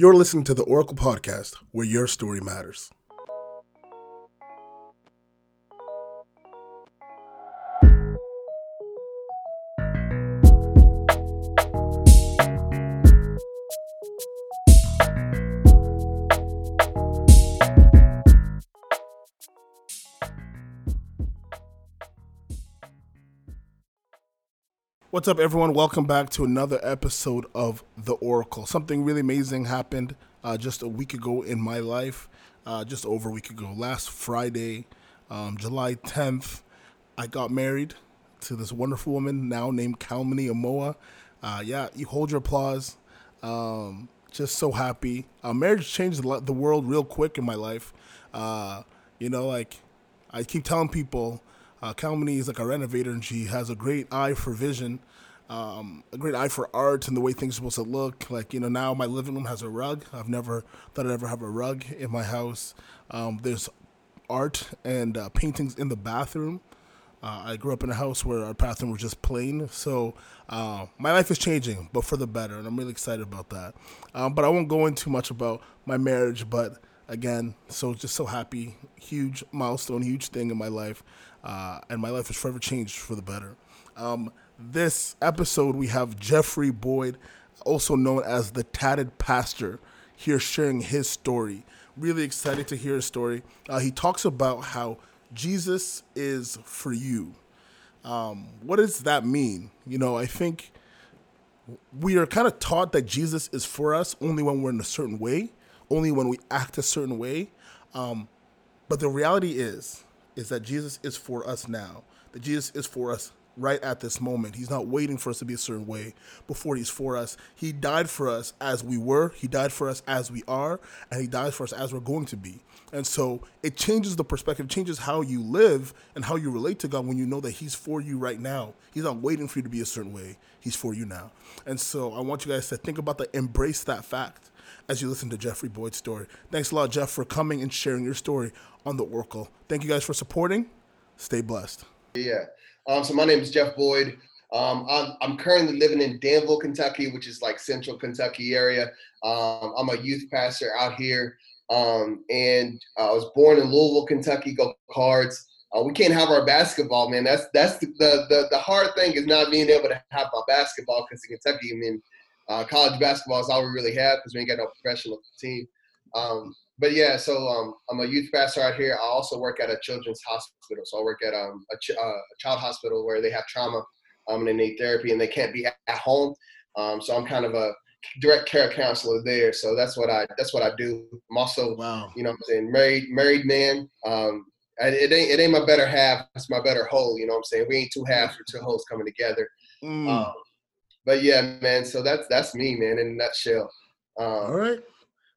You're listening to the Oracle Podcast, where your story matters. What's up, everyone? Welcome back to another episode of The Oracle. Something really amazing happened uh, just a week ago in my life, uh, just over a week ago. Last Friday, um, July 10th, I got married to this wonderful woman now named Kalmini Amoa. Uh, yeah, you hold your applause. Um, just so happy. Uh, marriage changed the world real quick in my life. Uh, you know, like I keep telling people, uh, Kalmini is like a renovator, and she has a great eye for vision, um, a great eye for art and the way things are supposed to look. Like you know, now my living room has a rug. I've never thought I'd ever have a rug in my house. Um, there's art and uh, paintings in the bathroom. Uh, I grew up in a house where our bathroom was just plain, so uh, my life is changing, but for the better, and I'm really excited about that. Um, but I won't go into much about my marriage, but again, so just so happy, huge milestone, huge thing in my life uh, and my life has forever changed for the better. Um, this episode, we have Jeffrey Boyd, also known as the Tatted Pastor, here sharing his story. Really excited to hear his story. Uh, he talks about how Jesus is for you. Um, what does that mean? You know, I think we are kind of taught that Jesus is for us only when we're in a certain way, only when we act a certain way. Um, but the reality is, is that Jesus is for us now. That Jesus is for us right at this moment. He's not waiting for us to be a certain way before he's for us. He died for us as we were, he died for us as we are, and he died for us as we're going to be. And so it changes the perspective, changes how you live and how you relate to God when you know that he's for you right now. He's not waiting for you to be a certain way. He's for you now. And so I want you guys to think about that, embrace that fact as you listen to Jeffrey Boyd's story. Thanks a lot, Jeff, for coming and sharing your story on the Oracle. Thank you guys for supporting. Stay blessed. Yeah. Um, so my name is Jeff Boyd. Um, I'm, I'm, currently living in Danville, Kentucky, which is like central Kentucky area. Um, I'm a youth pastor out here. Um, and I was born in Louisville, Kentucky. Go Cards. Uh, we can't have our basketball, man. That's that's the, the, the the hard thing is not being able to have our basketball because in Kentucky, I mean, uh, college basketball is all we really have because we ain't got no professional team. Um, but yeah, so um, I'm a youth pastor out here. I also work at a children's hospital. So I work at um, a, ch- uh, a child hospital where they have trauma um, and they need therapy and they can't be at home. Um, so I'm kind of a direct care counselor there. So that's what I that's what I do. I'm also, wow. you know, I'm saying married married man. Um, it ain't it ain't my better half. It's my better whole. You know what I'm saying? We ain't two halves or two wholes coming together. Mm. Um, but yeah, man. So that's that's me, man, in a nutshell. Um, All right.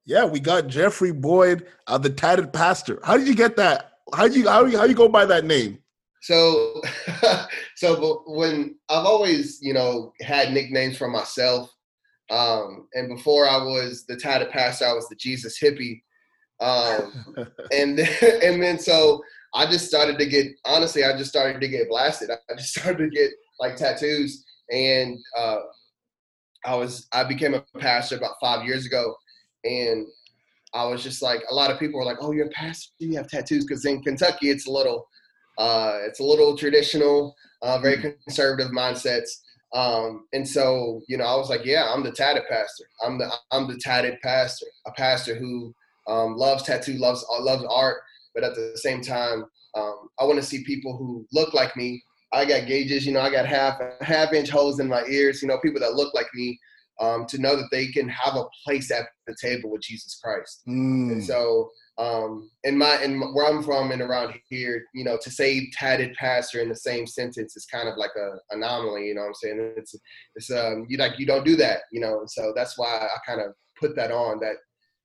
Yeah, we got Jeffrey Boyd, uh, the tatted pastor. How did you get that? How you how you how you go by that name? So, so when I've always you know had nicknames for myself, um, and before I was the tatted pastor, I was the Jesus hippie, um, and then, and then so I just started to get honestly, I just started to get blasted. I just started to get like tattoos, and uh, I was I became a pastor about five years ago, and I was just like a lot of people were like, "Oh, you're a pastor, do you have tattoos," because in Kentucky it's a little uh, it's a little traditional, uh, very mm-hmm. conservative mindsets. Um, and so, you know, I was like, yeah, I'm the tatted pastor. I'm the I'm the tatted pastor, a pastor who um, loves tattoo, loves loves art, but at the same time, um, I want to see people who look like me I got gauges, you know, I got half half inch holes in my ears, you know, people that look like me, um, to know that they can have a place at the table with Jesus Christ. Mm. And so, um, in my in where I'm from and around here, you know, to say tatted pastor in the same sentence is kind of like a anomaly. You know what I'm saying? It's it's um you like you don't do that, you know. So that's why I kind of put that on that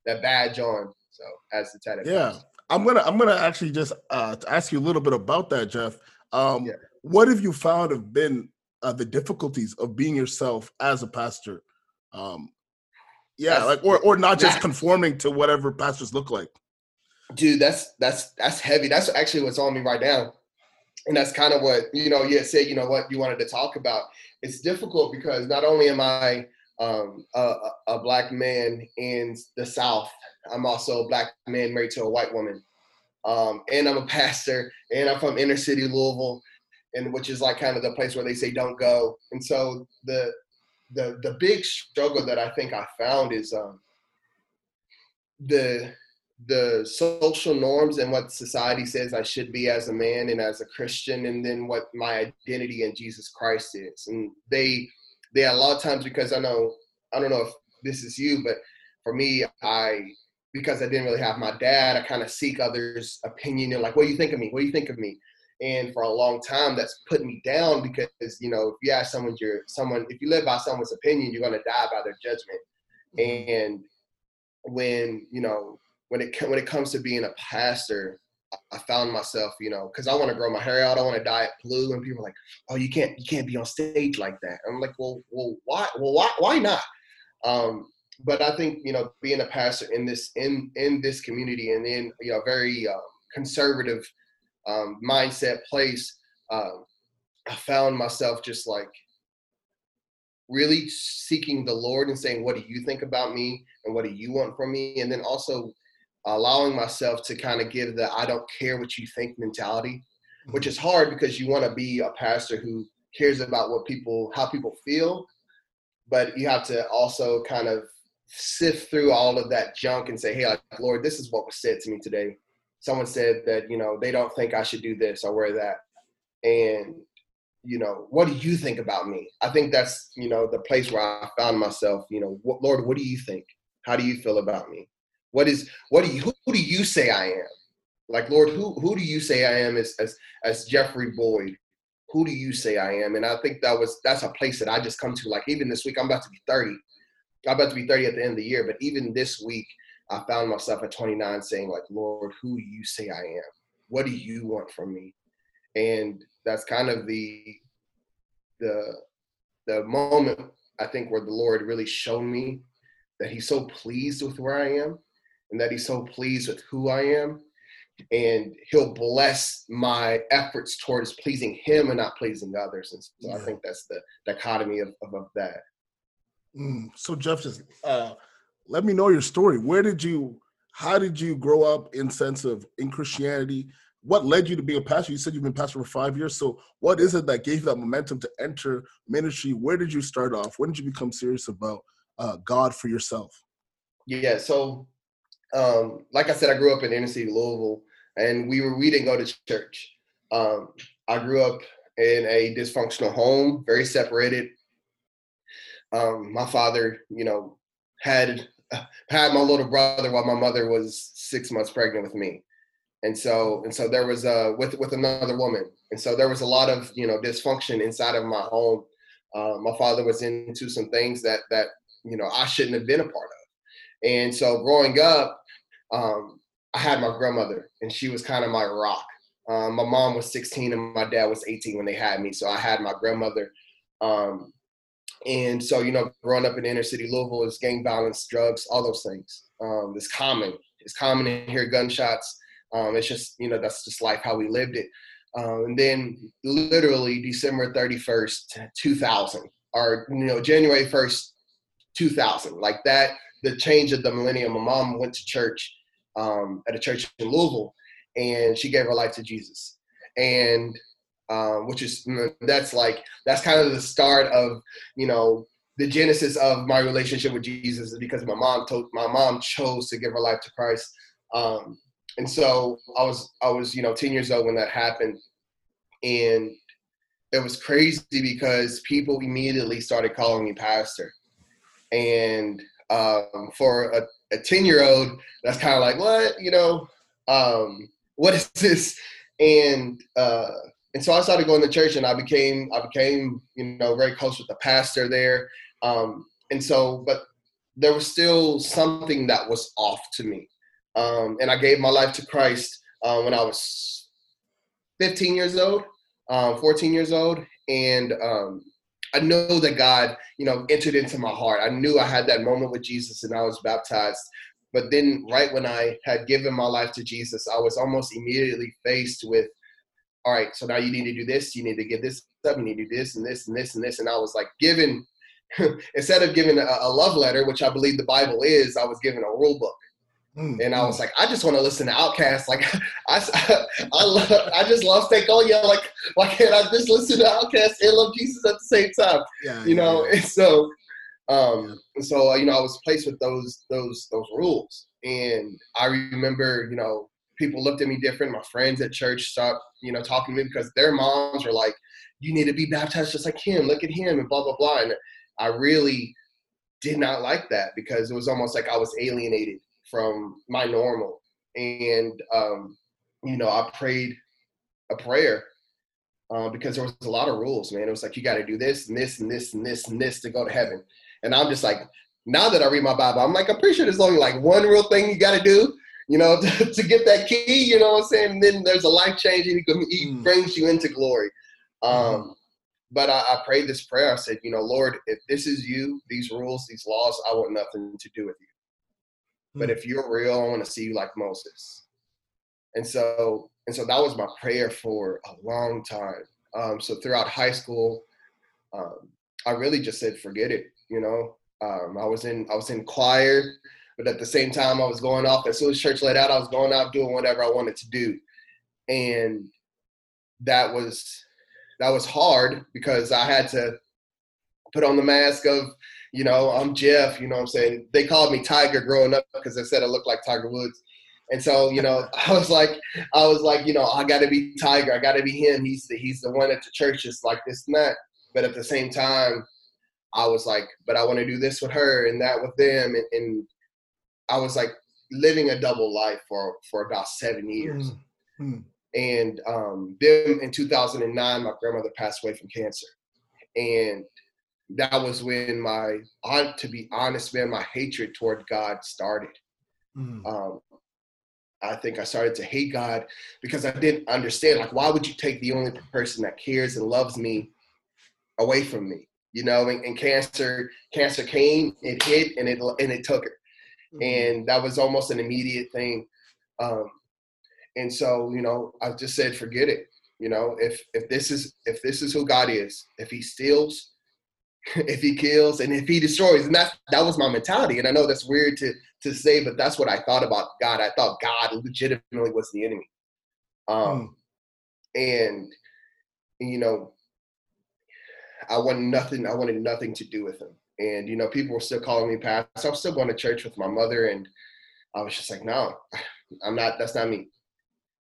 that badge on. So as the tatted. Yeah, pastor. I'm gonna I'm gonna actually just uh, ask you a little bit about that, Jeff. Um, yeah what have you found have been uh, the difficulties of being yourself as a pastor? Um, yeah, that's, like or or not just conforming to whatever pastors look like. Dude, that's that's that's heavy. That's actually what's on me right now, and that's kind of what you know. You said you know what you wanted to talk about. It's difficult because not only am I um, a, a black man in the South. I'm also a black man married to a white woman. Um, and I'm a pastor, and I'm from inner city Louisville, and which is like kind of the place where they say don't go. And so the the the big struggle that I think I found is um, the the social norms and what society says I should be as a man and as a Christian, and then what my identity in Jesus Christ is. And they they a lot of times because I know I don't know if this is you, but for me, I because I didn't really have my dad, I kind of seek others' opinion and like, what do you think of me? What do you think of me? And for a long time, that's put me down because you know, if you ask someone, you're someone, if you live by someone's opinion, you're gonna die by their judgment. And when you know, when it when it comes to being a pastor, I found myself, you know, because I want to grow my hair out, I want to dye it blue, and people are like, "Oh, you can't, you can't be on stage like that." I'm like, "Well, well, why? Well, why, why not?" Um, but I think you know, being a pastor in this in in this community and in you know very uh, conservative um, mindset place, uh, I found myself just like really seeking the Lord and saying, "What do you think about me? And what do you want from me?" And then also allowing myself to kind of give the I don't care what you think mentality, which mm-hmm. is hard because you want to be a pastor who cares about what people how people feel, but you have to also kind of sift through all of that junk and say, Hey, like, Lord, this is what was said to me today. Someone said that, you know, they don't think I should do this or wear that. And, you know, what do you think about me? I think that's, you know, the place where I found myself, you know, what, Lord, what do you think? How do you feel about me? What is what do you who do you say I am? Like Lord, who who do you say I am as as as Jeffrey Boyd? Who do you say I am? And I think that was that's a place that I just come to. Like even this week, I'm about to be 30. I'm about to be 30 at the end of the year, but even this week, I found myself at 29 saying, like, Lord, who do you say I am? What do you want from me? And that's kind of the the the moment I think where the Lord really showed me that He's so pleased with where I am and that he's so pleased with who I am. And he'll bless my efforts towards pleasing him and not pleasing others. And so yeah. I think that's the dichotomy of, of, of that. Mm. So Jeff, just uh, let me know your story. Where did you, how did you grow up in sense of in Christianity? What led you to be a pastor? You said you've been pastor for five years. So what is it that gave you that momentum to enter ministry? Where did you start off? When did you become serious about uh, God for yourself? Yeah, so um, like I said, I grew up in inner city Louisville, and we were we didn't go to church. Um, I grew up in a dysfunctional home, very separated. Um, my father, you know, had had my little brother while my mother was six months pregnant with me, and so and so there was a with with another woman, and so there was a lot of you know dysfunction inside of my home. Uh, my father was into some things that that you know I shouldn't have been a part of. And so growing up, um, I had my grandmother, and she was kind of my rock. Um, my mom was 16 and my dad was 18 when they had me, so I had my grandmother. Um, and so, you know, growing up in inner city Louisville is gang violence, drugs, all those things. Um, it's common. It's common to hear gunshots. Um, it's just, you know, that's just life how we lived it. Um, and then literally December 31st, 2000, or, you know, January 1st, 2000, like that the change of the millennium. My mom went to church um, at a church in Louisville, and she gave her life to Jesus, and um, which is that's like that's kind of the start of you know the genesis of my relationship with Jesus is because my mom told my mom chose to give her life to Christ, um, and so I was I was you know ten years old when that happened, and it was crazy because people immediately started calling me pastor, and um, for a, a 10 year old, that's kind of like, what, you know, um, what is this? And, uh, and so I started going to church and I became, I became, you know, very close with the pastor there. Um, and so, but there was still something that was off to me. Um, and I gave my life to Christ uh, when I was 15 years old, um, 14 years old. And um, I know that God, you know, entered into my heart. I knew I had that moment with Jesus and I was baptized. But then, right when I had given my life to Jesus, I was almost immediately faced with, all right, so now you need to do this, you need to give this up, you need to do this and this and this and this. And I was like given instead of giving a, a, love letter, which I believe the Bible is, I was given a rule book. Mm-hmm. And I was like, I just want to listen to Outkast. Like, I, I, I, love, I just love Stankonia. Like, why can't I just listen to Outkast and love Jesus at the same time? Yeah, you know. Yeah. And so, um, so you know, I was placed with those those those rules, and I remember, you know, people looked at me different. My friends at church stopped, you know, talking to me because their moms were like, "You need to be baptized just like him. Look at him," and blah blah blah. And I really did not like that because it was almost like I was alienated from my normal. And um, you know, I prayed a prayer uh, because there was a lot of rules, man. It was like you got to do this and this and this and this and this to go to heaven. And I'm just like, now that I read my Bible, I'm like, I'm pretty sure there's only like one real thing you got to do, you know, to, to, get that key. You know what I'm saying? And then there's a life change, and he, mm. brings you into glory. Mm-hmm. Um, but I, I, prayed this prayer. I said, you know, Lord, if this is you, these rules, these laws, I want nothing to do with you. Mm. But if you're real, I want to see you like Moses. And so, and so that was my prayer for a long time. Um, so throughout high school, um, I really just said, forget it. You know, um, I was in I was in choir, but at the same time, I was going off. As soon as church let out, I was going out doing whatever I wanted to do, and that was that was hard because I had to put on the mask of, you know, I'm Jeff, you know what I'm saying? They called me Tiger growing up because they said I looked like Tiger Woods. And so, you know, I was like, I was like, you know, I got to be Tiger. I got to be him. He's the, he's the one at the church is like this and that. But at the same time, I was like, but I want to do this with her and that with them. And, and I was like living a double life for, for about seven years. Mm-hmm. And um, then in 2009, my grandmother passed away from cancer. And that was when my, to be honest, man, my hatred toward God started. Mm. Um, I think I started to hate God because I didn't understand, like, why would you take the only person that cares and loves me away from me? You know, and, and cancer, cancer came, it hit, and it and it took her, mm-hmm. and that was almost an immediate thing. Um, and so, you know, I just said, forget it. You know, if if this is if this is who God is, if He steals, if He kills, and if He destroys, and that that was my mentality. And I know that's weird to to say, but that's what I thought about God. I thought God legitimately was the enemy. Um, hmm. and you know, I wanted nothing. I wanted nothing to do with him. And you know, people were still calling me pastor. I was still going to church with my mother, and I was just like, no, I'm not. That's not me.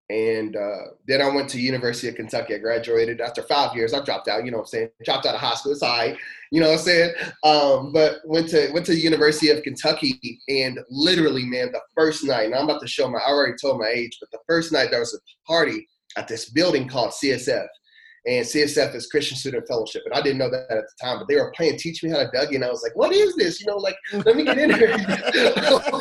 And uh, then I went to University of Kentucky. I graduated after five years. I dropped out, you know what I'm saying? Dropped out of high school. It's all right, you know what I'm saying? Um, but went to went to University of Kentucky and literally, man, the first night, and I'm about to show my I already told my age, but the first night there was a party at this building called CSF and CSF is Christian Student Fellowship. And I didn't know that at the time, but they were playing Teach Me How to Dougie. And I was like, what is this? You know, like, let me get in here.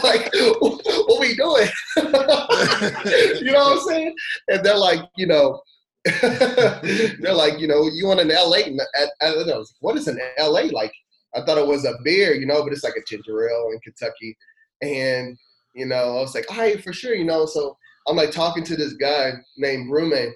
like, what we doing? you know what I'm saying? And they're like, you know, they're like, you know, you want an Ale-8? And I, I was like, what is an Ale-8? Like, I thought it was a beer, you know, but it's like a ginger ale in Kentucky. And, you know, I was like, all right, for sure, you know. So I'm like talking to this guy named Rume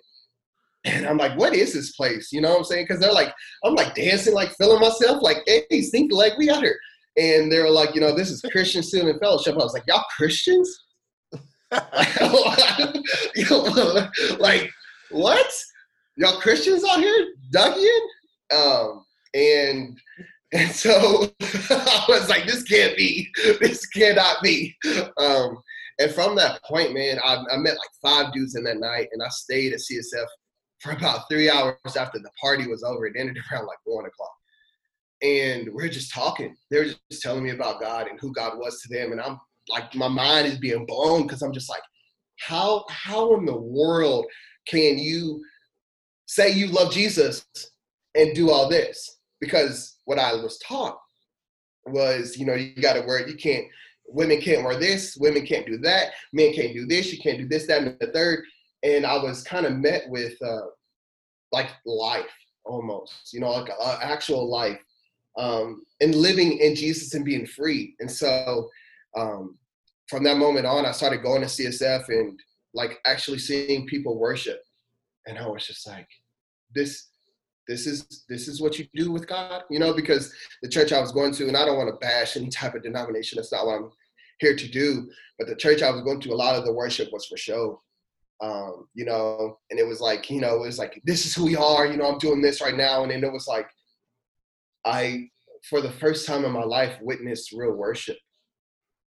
and I'm like, what is this place? You know what I'm saying? Because they're like, I'm like dancing, like feeling myself, like, hey, think like we out here. And they were like, you know, this is Christian Student Fellowship. I was like, y'all Christians? like, what? Y'all Christians out here, Dougie? Um, and and so I was like, this can't be, this cannot be. Um, and from that point, man, I, I met like five dudes in that night, and I stayed at CSF for about three hours after the party was over. It ended around like one o'clock. And we're just talking. They're just telling me about God and who God was to them. And I'm like, my mind is being blown because I'm just like, how how in the world can you say you love Jesus and do all this? Because what I was taught was, you know, you got to wear, you can't, women can't wear this, women can't do that, men can't do this, you can't do this, that, and the third and I was kind of met with uh, like life almost, you know, like an actual life, um, and living in Jesus and being free. And so um, from that moment on, I started going to CSF and like actually seeing people worship, and I was just like, this, this is this is what you do with God, you know, because the church I was going to, and I don't want to bash any type of denomination. That's not what I'm here to do. But the church I was going to, a lot of the worship was for show. Um, you know, and it was like, you know, it was like, this is who we are, you know, I'm doing this right now. And then it was like, I, for the first time in my life, witnessed real worship.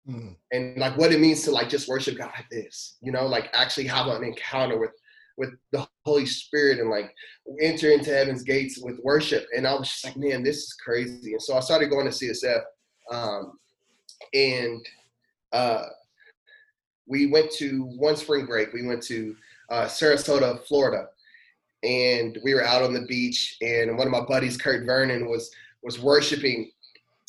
Mm. And like what it means to like just worship God like this, you know, like actually have an encounter with with the Holy Spirit and like enter into heaven's gates with worship. And I was just like, man, this is crazy. And so I started going to CSF. Um, and uh, we went to one spring break. We went to uh, Sarasota, Florida, and we were out on the beach. And one of my buddies, Kurt Vernon, was was worshiping,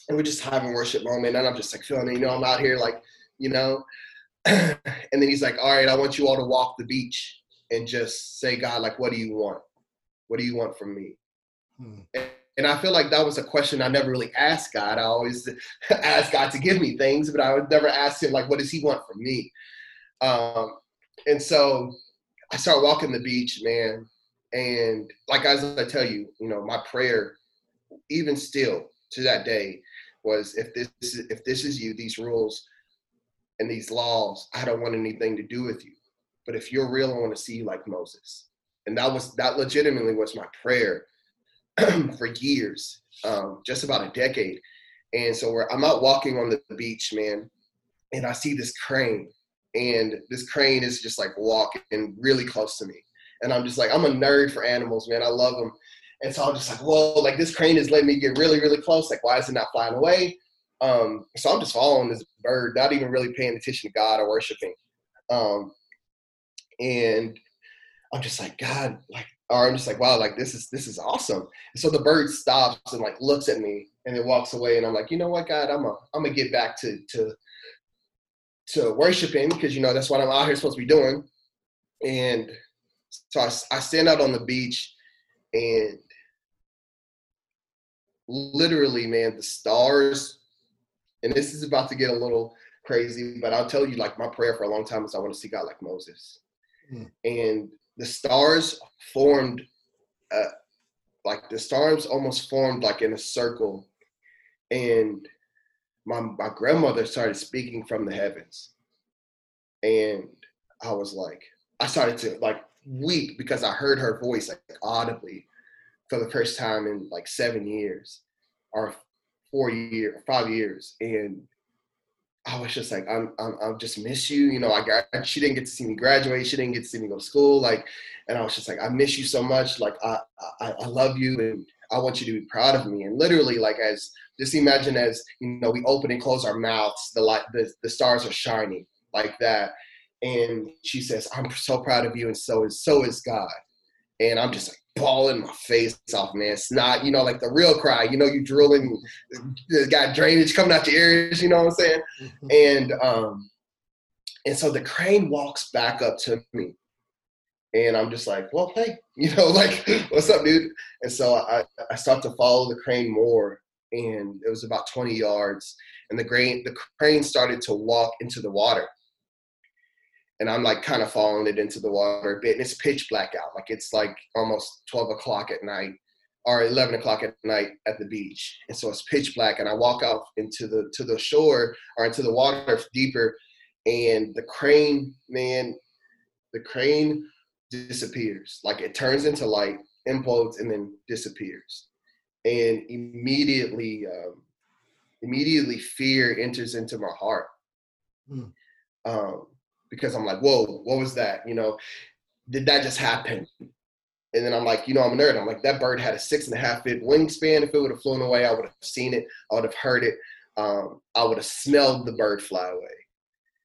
and we're just having worship moment. And I'm just like feeling, you know, I'm out here like, you know. and then he's like, "All right, I want you all to walk the beach and just say, God, like, what do you want? What do you want from me?" Hmm. And, and I feel like that was a question I never really asked God. I always asked God to give me things, but I would never ask Him like, "What does He want from me?" Um, and so I start walking the beach, man. And like as I tell you, you know, my prayer, even still to that day, was if this if this is you, these rules and these laws, I don't want anything to do with you. But if you're real, I want to see you like Moses. And that was that legitimately was my prayer for years, um, just about a decade. And so I'm out walking on the beach, man, and I see this crane, and this crane is just like walking really close to me. And I'm just like, I'm a nerd for animals, man. I love them. And so I'm just like, whoa, like this crane is letting me get really, really close. Like, why is it not flying away? Um, so I'm just following this bird, not even really paying attention to God or worshiping. Um, and I'm just like, God, like or I'm just like, wow, like this is this is awesome. And so the bird stops and like looks at me and it walks away. And I'm like, you know what, God, I'm a, I'm gonna get back to to to worshiping because you know that's what I'm out here supposed to be doing. And so I, I stand out on the beach and literally, man, the stars. And this is about to get a little crazy, but I'll tell you, like my prayer for a long time is I want to see God like Moses. Mm. And the stars formed uh, like the stars almost formed like in a circle and my my grandmother started speaking from the heavens and i was like i started to like weep because i heard her voice like audibly for the first time in like seven years or four years five years and I was just like, I'm, I'm, I just miss you. You know, I got, she didn't get to see me graduate. She didn't get to see me go to school. Like, and I was just like, I miss you so much. Like, I, I, I love you and I want you to be proud of me. And literally, like, as just imagine as, you know, we open and close our mouths, the light, the, the stars are shining like that. And she says, I'm so proud of you. And so is, so is God. And I'm just like, bawling my face off, man. It's not, you know, like the real cry. You know, you drooling, got drainage coming out your ears. You know what I'm saying? Mm-hmm. And um, and so the crane walks back up to me, and I'm just like, well, hey, you know, like, what's up, dude? And so I I start to follow the crane more, and it was about 20 yards, and the crane the crane started to walk into the water and I'm like kind of following it into the water a bit, and it's pitch black out. Like it's like almost 12 o'clock at night or 11 o'clock at night at the beach, and so it's pitch black. And I walk out into the to the shore or into the water deeper, and the crane, man, the crane disappears. Like it turns into light, implodes, and then disappears. And immediately, um, immediately, fear enters into my heart. Hmm. Um, because I'm like, whoa, what was that? You know, did that just happen? And then I'm like, you know, I'm a nerd. I'm like, that bird had a six and a half foot wingspan. If it would have flown away, I would have seen it. I would have heard it. Um, I would have smelled the bird fly away.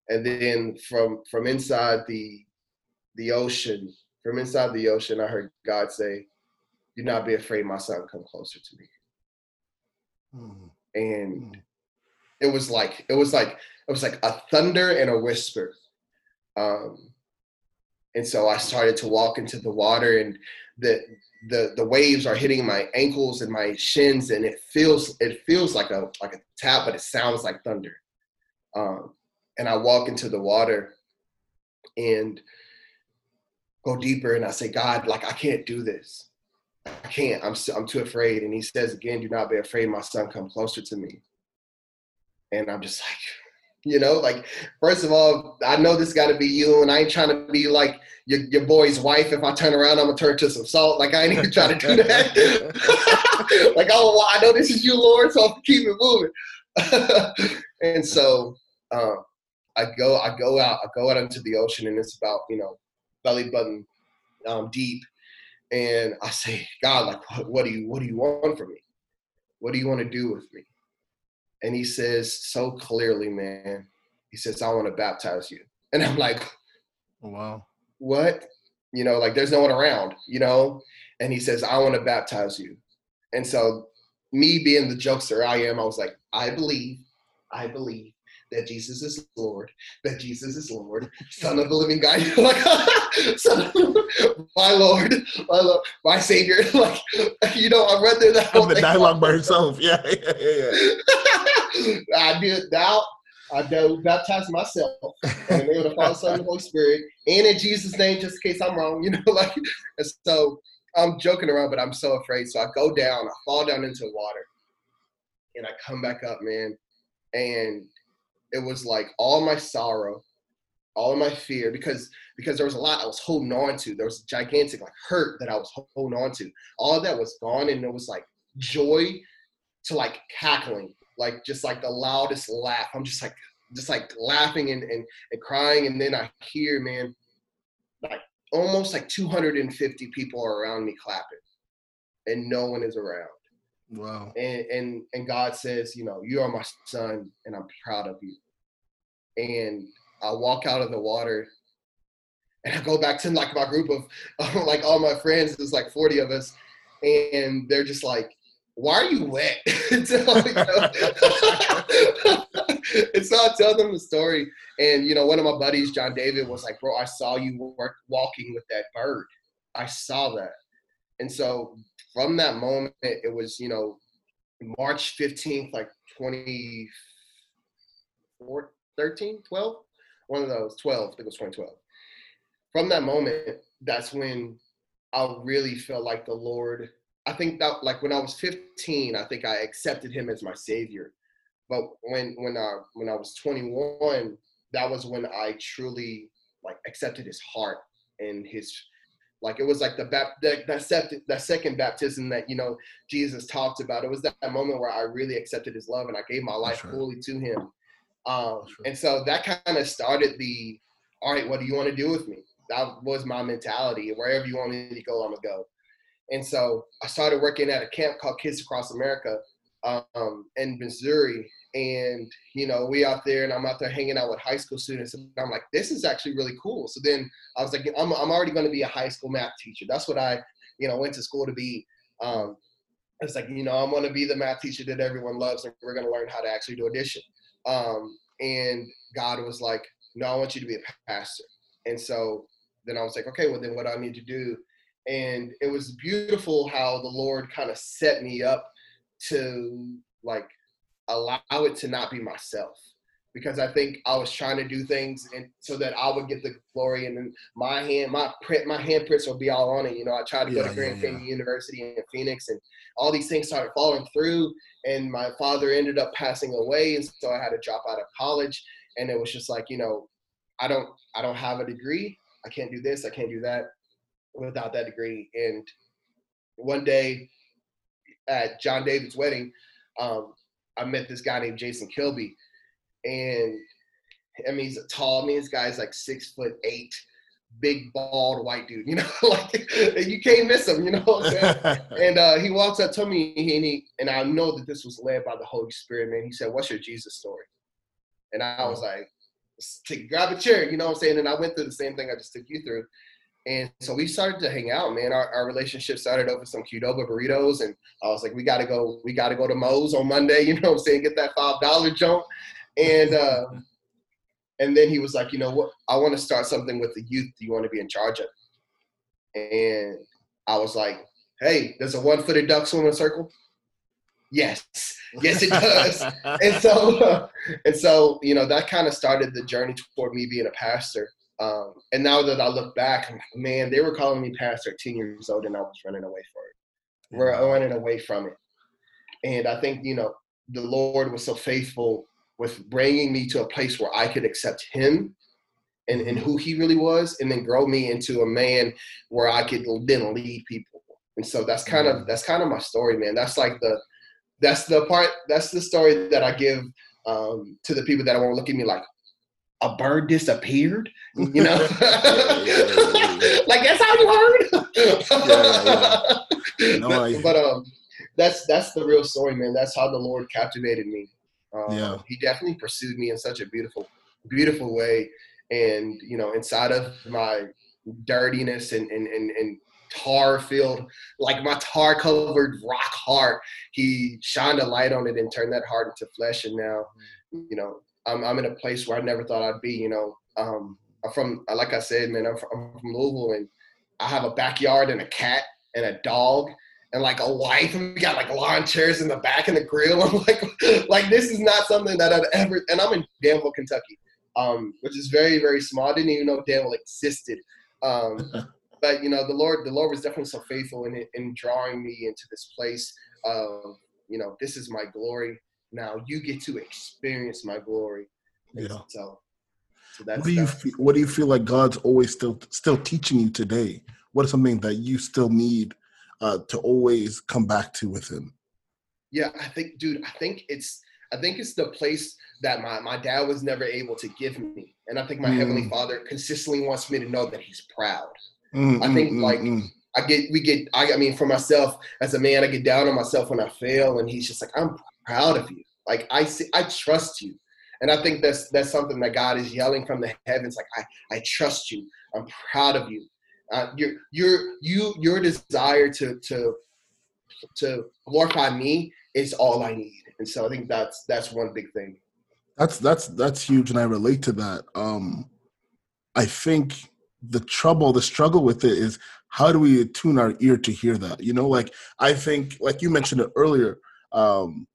And then from from inside the the ocean, from inside the ocean, I heard God say, "Do not be afraid, my son. Come closer to me." Mm. And mm. it was like it was like it was like a thunder and a whisper um, and so I started to walk into the water, and the the the waves are hitting my ankles and my shins, and it feels it feels like a like a tap, but it sounds like thunder. Um, and I walk into the water, and go deeper, and I say, God, like I can't do this. I can't. I'm I'm too afraid. And he says again, "Do not be afraid, my son. Come closer to me." And I'm just like, you know, like first of all, I know this got to be you, and I ain't trying to be like your, your boy's wife. If I turn around, I'm gonna turn to some salt. Like I ain't even trying to do that. like oh, I know this is you, Lord, so I'll keep it moving. and so um, I go, I go out, I go out into the ocean, and it's about you know belly button um, deep, and I say, God, like, what, what do you, what do you want from me? What do you want to do with me? And he says so clearly, man. He says, I want to baptize you. And I'm like, oh, wow. What? You know, like there's no one around, you know? And he says, I want to baptize you. And so, me being the jokester I am, I was like, I believe, I believe that Jesus is Lord, that Jesus is Lord, Son of the Living God. like, son my Lord, my Lord, my Savior. Like, you know, I read there that whole the dialogue by herself. Yeah, yeah, yeah. yeah. I did now. I do baptize myself in the name of the Father, Son, and the Holy Spirit, and in Jesus' name, just in case I'm wrong. You know, like, and so I'm joking around, but I'm so afraid. So I go down, I fall down into the water, and I come back up, man, and it was like all my sorrow, all of my fear, because because there was a lot I was holding on to. There was gigantic like hurt that I was holding on to. All that was gone, and it was like joy to like cackling, like just like the loudest laugh. I'm just like just like laughing and, and, and crying, and then I hear, man, like almost like 250 people are around me clapping, and no one is around. Wow. And and and God says, you know, you are my son, and I'm proud of you. And I walk out of the water, and I go back to like my group of like all my friends. There's like 40 of us, and they're just like, "Why are you wet?" and so I tell them the story, and you know, one of my buddies, John David, was like, "Bro, I saw you work walking with that bird. I saw that." And so from that moment, it was, you know, March 15th, like 2013, 12, one of those, 12, I think it was 2012. From that moment, that's when I really felt like the Lord. I think that, like when I was 15, I think I accepted Him as my Savior. But when when I when I was 21, that was when I truly like accepted His heart and His like it was like the bap- that that, sept- that second baptism that you know Jesus talked about. It was that, moment where I really accepted His love and I gave my life right. fully to Him. Um. And so that kind of started the, all right, what do you want to do with me? That was my mentality. Wherever you want me to go, I'm gonna go. And so I started working at a camp called Kids Across America um, in Missouri, and you know we out there and i'm out there hanging out with high school students and i'm like this is actually really cool. So then i was like i'm, I'm already going to be a high school math teacher. That's what i you know went to school to be. Um, it's like you know i'm going to be the math teacher that everyone loves and we're going to learn how to actually do addition um, and god was like no i want you to be a pastor. And so then i was like okay well then what do i need to do? And it was beautiful how the lord kind of set me up to like allow it to not be myself because I think I was trying to do things and so that I would get the glory and then my hand, my print, my handprints will be all on it. You know, I tried to yeah, go to Grand yeah, Canyon yeah. University in Phoenix and all these things started falling through and my father ended up passing away. And so I had to drop out of college and it was just like, you know, I don't, I don't have a degree. I can't do this. I can't do that without that degree. And one day at John David's wedding, um, I met this guy named Jason Kilby, and I mean he's a tall. I mean this guy's like six foot eight, big bald white dude. You know, like you can't miss him. You know, and uh, he walks up to me, and he and I know that this was led by the Holy Spirit. Man, he said, "What's your Jesus story?" And I was like, "Take grab a chair." You know what I'm saying? And I went through the same thing I just took you through. And so we started to hang out, man. Our, our relationship started over some Qdoba burritos, and I was like, we gotta go, we gotta go to Moe's on Monday, you know what I'm saying? Get that five dollar jump. And uh, and then he was like, you know what? I want to start something with the youth. Do you want to be in charge of? And I was like, hey, does a one footed duck swim in a circle? Yes, yes, it does. and so, uh, and so, you know, that kind of started the journey toward me being a pastor. Um, and now that I look back, man, they were calling me pastor at 10 years old and I was running away from it. We're running away from it. And I think, you know, the Lord was so faithful with bringing me to a place where I could accept Him and, and who He really was, and then grow me into a man where I could then lead people. And so that's kind of mm-hmm. that's kind of my story, man. That's like the that's the part that's the story that I give um, to the people that won't look at me like a bird disappeared. You know, like that's how you heard. yeah, yeah. No, but, but um, that's that's the real story, man. That's how the Lord captivated me. Um, yeah, He definitely pursued me in such a beautiful, beautiful way, and you know, inside of my dirtiness and and and, and tar filled, like my tar covered rock heart, He shined a light on it and turned that heart into flesh, and now, you know, I'm I'm in a place where I never thought I'd be. You know, um, I'm from like I said, man, I'm from, I'm from Louisville, and I have a backyard and a cat and a dog and like a wife and we got like lawn chairs in the back and a grill. I'm like, like this is not something that I'd ever. And I'm in Danville, Kentucky, um, which is very very small. I didn't even know Danville existed. Um, but you know, the Lord, the Lord was definitely so faithful in in drawing me into this place of you know, this is my glory. Now you get to experience my glory. Yeah. So, so that's, what do you feel, what do you feel like God's always still still teaching you today? What is something that you still need uh, to always come back to with him? Yeah, I think, dude, I think it's I think it's the place that my, my dad was never able to give me. And I think my mm. heavenly father consistently wants me to know that he's proud. Mm, I think mm, like mm, I get we get I, I mean for myself as a man, I get down on myself when I fail and he's just like, I'm proud of you. Like I see I trust you. And I think that's that's something that God is yelling from the heavens, like I, I trust you. I'm proud of you. Uh, your your you your desire to to to glorify me is all I need, and so I think that's that's one big thing. That's that's that's huge, and I relate to that. Um, I think the trouble, the struggle with it is how do we tune our ear to hear that? You know, like I think, like you mentioned it earlier, um,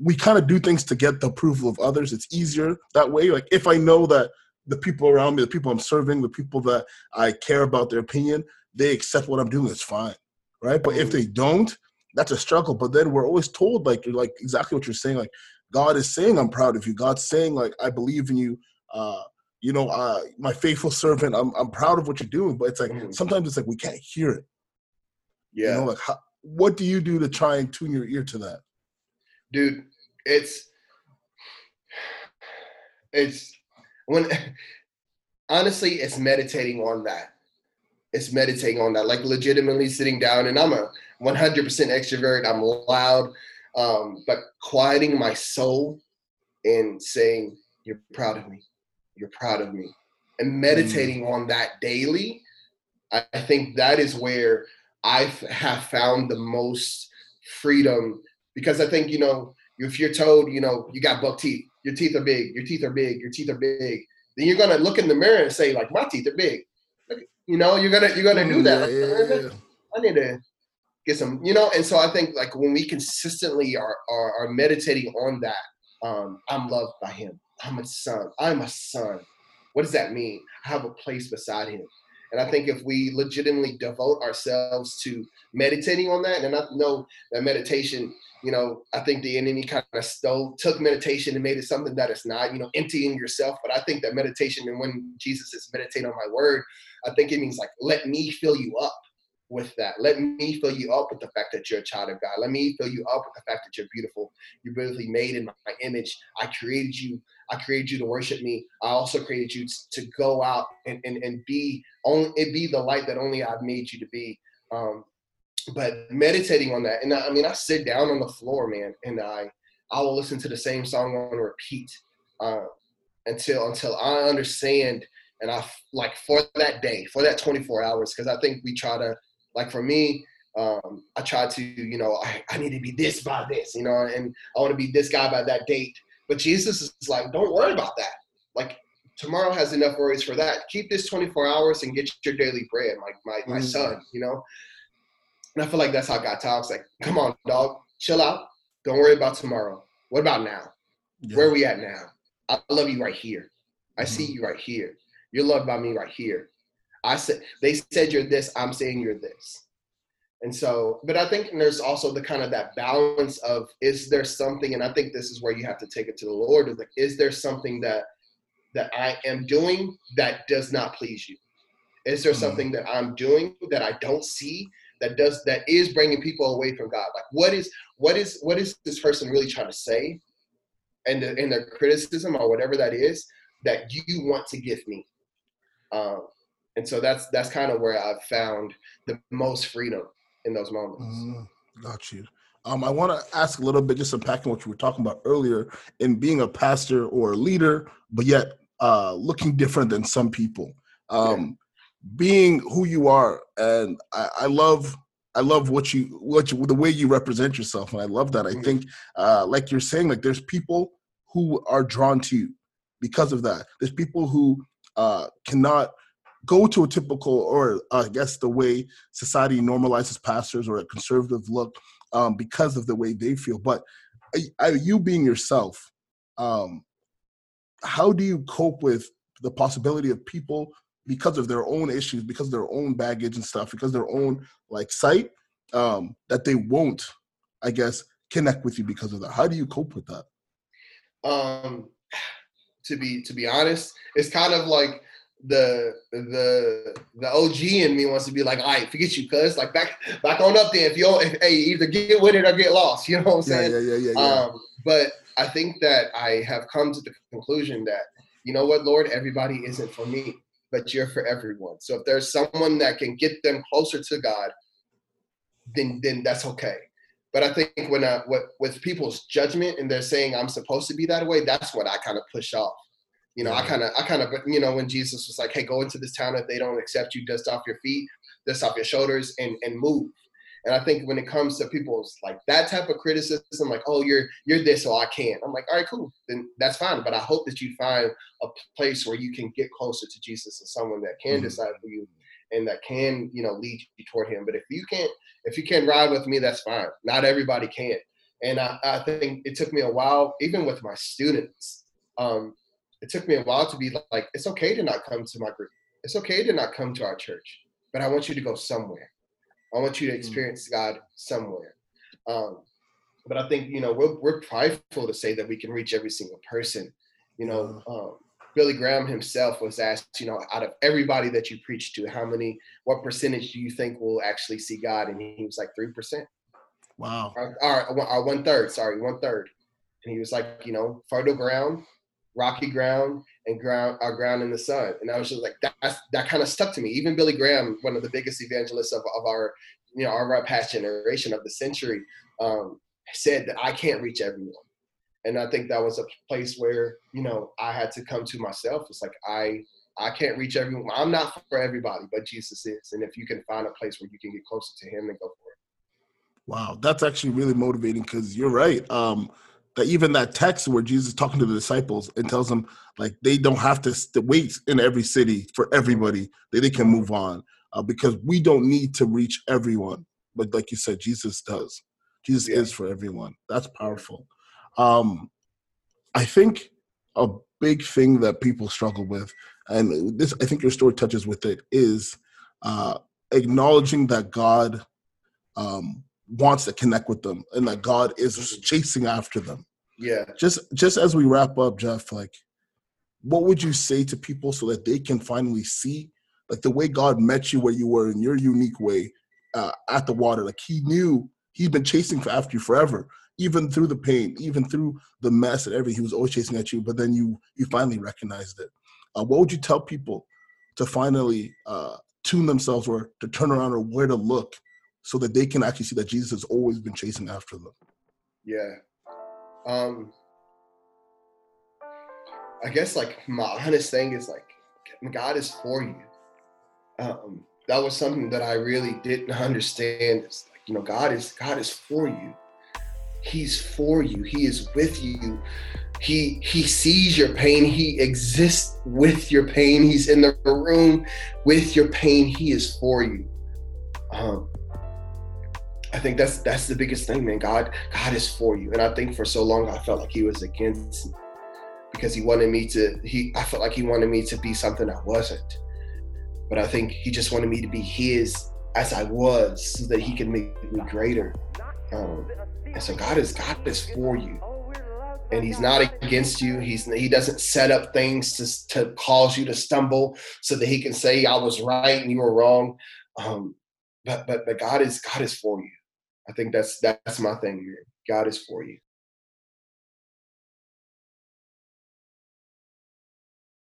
we kind of do things to get the approval of others. It's easier that way. Like if I know that the people around me, the people I'm serving, the people that I care about their opinion, they accept what I'm doing. It's fine, right? But if mm-hmm. they don't, that's a struggle. But then we're always told, like, like exactly what you're saying. Like, God is saying, "I'm proud of you." God's saying, like, "I believe in you." Uh, you know, uh, my faithful servant. I'm I'm proud of what you're doing. But it's like mm-hmm. sometimes it's like we can't hear it. Yeah. You know, like, how, what do you do to try and tune your ear to that? Dude, it's it's when honestly it's meditating on that. It's meditating on that like legitimately sitting down and i'm a 100% extrovert i'm loud um, but quieting my soul and saying you're proud of me. You're proud of me. And meditating mm. on that daily I, I think that is where i have found the most freedom because i think you know if you're told you know you got buck teeth your teeth are big, your teeth are big, your teeth are big, then you're gonna look in the mirror and say, like, my teeth are big. You know, you're gonna you're gonna do that. Yeah. I need to get some, you know, and so I think like when we consistently are are, are meditating on that, um, I'm loved by him. I'm a son. I'm a son. What does that mean? I have a place beside him. And I think if we legitimately devote ourselves to meditating on that, and I know that meditation you know, I think the enemy kind of stole, took meditation and made it something that it's not, you know, emptying yourself. But I think that meditation, and when Jesus says meditate on my word, I think it means like, let me fill you up with that. Let me fill you up with the fact that you're a child of God. Let me fill you up with the fact that you're beautiful. You're beautifully made in my image. I created you. I created you to worship me. I also created you to go out and, and, and be only it be the light that only I've made you to be. Um, but meditating on that, and I, I mean, I sit down on the floor, man, and I I will listen to the same song on repeat uh, until until I understand and I like for that day, for that 24 hours, because I think we try to like for me, um, I try to you know I, I need to be this by this, you know, and I want to be this guy by that date. But Jesus is like, don't worry about that. Like tomorrow has enough worries for that. Keep this 24 hours and get your daily bread, like my, my mm-hmm. son, you know. And I feel like that's how God talks. Like, come on, dog, chill out. Don't worry about tomorrow. What about now? Yeah. Where are we at now? I love you right here. I mm-hmm. see you right here. You're loved by me right here. I said they said you're this. I'm saying you're this. And so, but I think there's also the kind of that balance of is there something, and I think this is where you have to take it to the Lord. Is like, is there something that that I am doing that does not please you? Is there mm-hmm. something that I'm doing that I don't see that does that is bringing people away from God? Like, what is what is what is this person really trying to say, and the, in their criticism or whatever that is that you want to give me? Um, and so that's that's kind of where I've found the most freedom in those moments. Mm, got you. Um, I want to ask a little bit, just unpacking what you were talking about earlier, in being a pastor or a leader, but yet uh, looking different than some people. Um, yeah. Being who you are, and I, I, love, I love what you, what you, the way you represent yourself, and I love that. I mm-hmm. think, uh, like you're saying, like there's people who are drawn to you because of that. There's people who uh, cannot go to a typical, or I guess the way society normalizes pastors or a conservative look um, because of the way they feel. But you being yourself, um, how do you cope with the possibility of people because of their own issues, because of their own baggage and stuff, because their own like sight, um, that they won't, I guess, connect with you because of that? How do you cope with that? Um, to be to be honest, it's kind of like the the the OG in me wants to be like, all right, forget you, cuz like back back on up there. If you don't, if, hey, either get with it or get lost. You know what I'm saying? Yeah, yeah, yeah, yeah. Um, but I think that I have come to the conclusion that you know what, Lord, everybody isn't for me, but you're for everyone. So if there's someone that can get them closer to God, then then that's okay. But I think when I, what with people's judgment and they're saying I'm supposed to be that way, that's what I kind of push off you know, I kind of, I kind of, you know, when Jesus was like, "Hey, go into this town. If they don't accept you, dust off your feet, dust off your shoulders, and and move." And I think when it comes to people's like that type of criticism, like, "Oh, you're you're this, so I can't," I'm like, "All right, cool, then that's fine." But I hope that you find a place where you can get closer to Jesus and someone that can mm-hmm. decide for you and that can, you know, lead you toward Him. But if you can't, if you can't ride with me, that's fine. Not everybody can. And I, I think it took me a while, even with my students. Um, it took me a while to be like, it's okay to not come to my group. It's okay to not come to our church, but I want you to go somewhere. I want you to mm. experience God somewhere. Um, but I think you know we're we're prideful to say that we can reach every single person. You know, um, Billy Graham himself was asked, you know, out of everybody that you preach to, how many, what percentage do you think will actually see God? And he was like three percent. Wow. Or, or, or one third. Sorry, one third. And he was like, you know, fertile ground, rocky ground and ground our ground in the sun. And I was just like that that kind of stuck to me. Even Billy Graham, one of the biggest evangelists of, of our you know our past generation of the century, um, said that I can't reach everyone. And I think that was a place where you know I had to come to myself. It's like I I can't reach everyone. I'm not for everybody, but Jesus is. And if you can find a place where you can get closer to Him, and go for it. Wow, that's actually really motivating because you're right. Um, that even that text where Jesus is talking to the disciples and tells them like they don't have to wait in every city for everybody that they can move on uh, because we don't need to reach everyone but like you said jesus does jesus yeah. is for everyone that's powerful um i think a big thing that people struggle with and this i think your story touches with it is uh acknowledging that god um wants to connect with them and that God is mm-hmm. chasing after them. Yeah. Just just as we wrap up, Jeff, like what would you say to people so that they can finally see like the way God met you where you were in your unique way uh, at the water? Like he knew he'd been chasing for after you forever, even through the pain, even through the mess and everything. He was always chasing at you, but then you you finally recognized it. Uh, what would you tell people to finally uh, tune themselves or to turn around or where to look so that they can actually see that Jesus has always been chasing after them? Yeah, um, I guess like my honest thing is like God is for you. Um, that was something that I really didn't understand. It's like, you know, God is God is for you. He's for you. He is with you. He he sees your pain. He exists with your pain. He's in the room with your pain. He is for you. Um, I think that's that's the biggest thing, man. God, God is for you. And I think for so long I felt like he was against me because he wanted me to he I felt like he wanted me to be something I wasn't. But I think he just wanted me to be his as I was so that he can make me greater. Um, and so God is God is for you. And he's not against you. He's he doesn't set up things to, to cause you to stumble so that he can say I was right and you were wrong. Um, but but but God is God is for you. I think that's that's my thing. God is for you.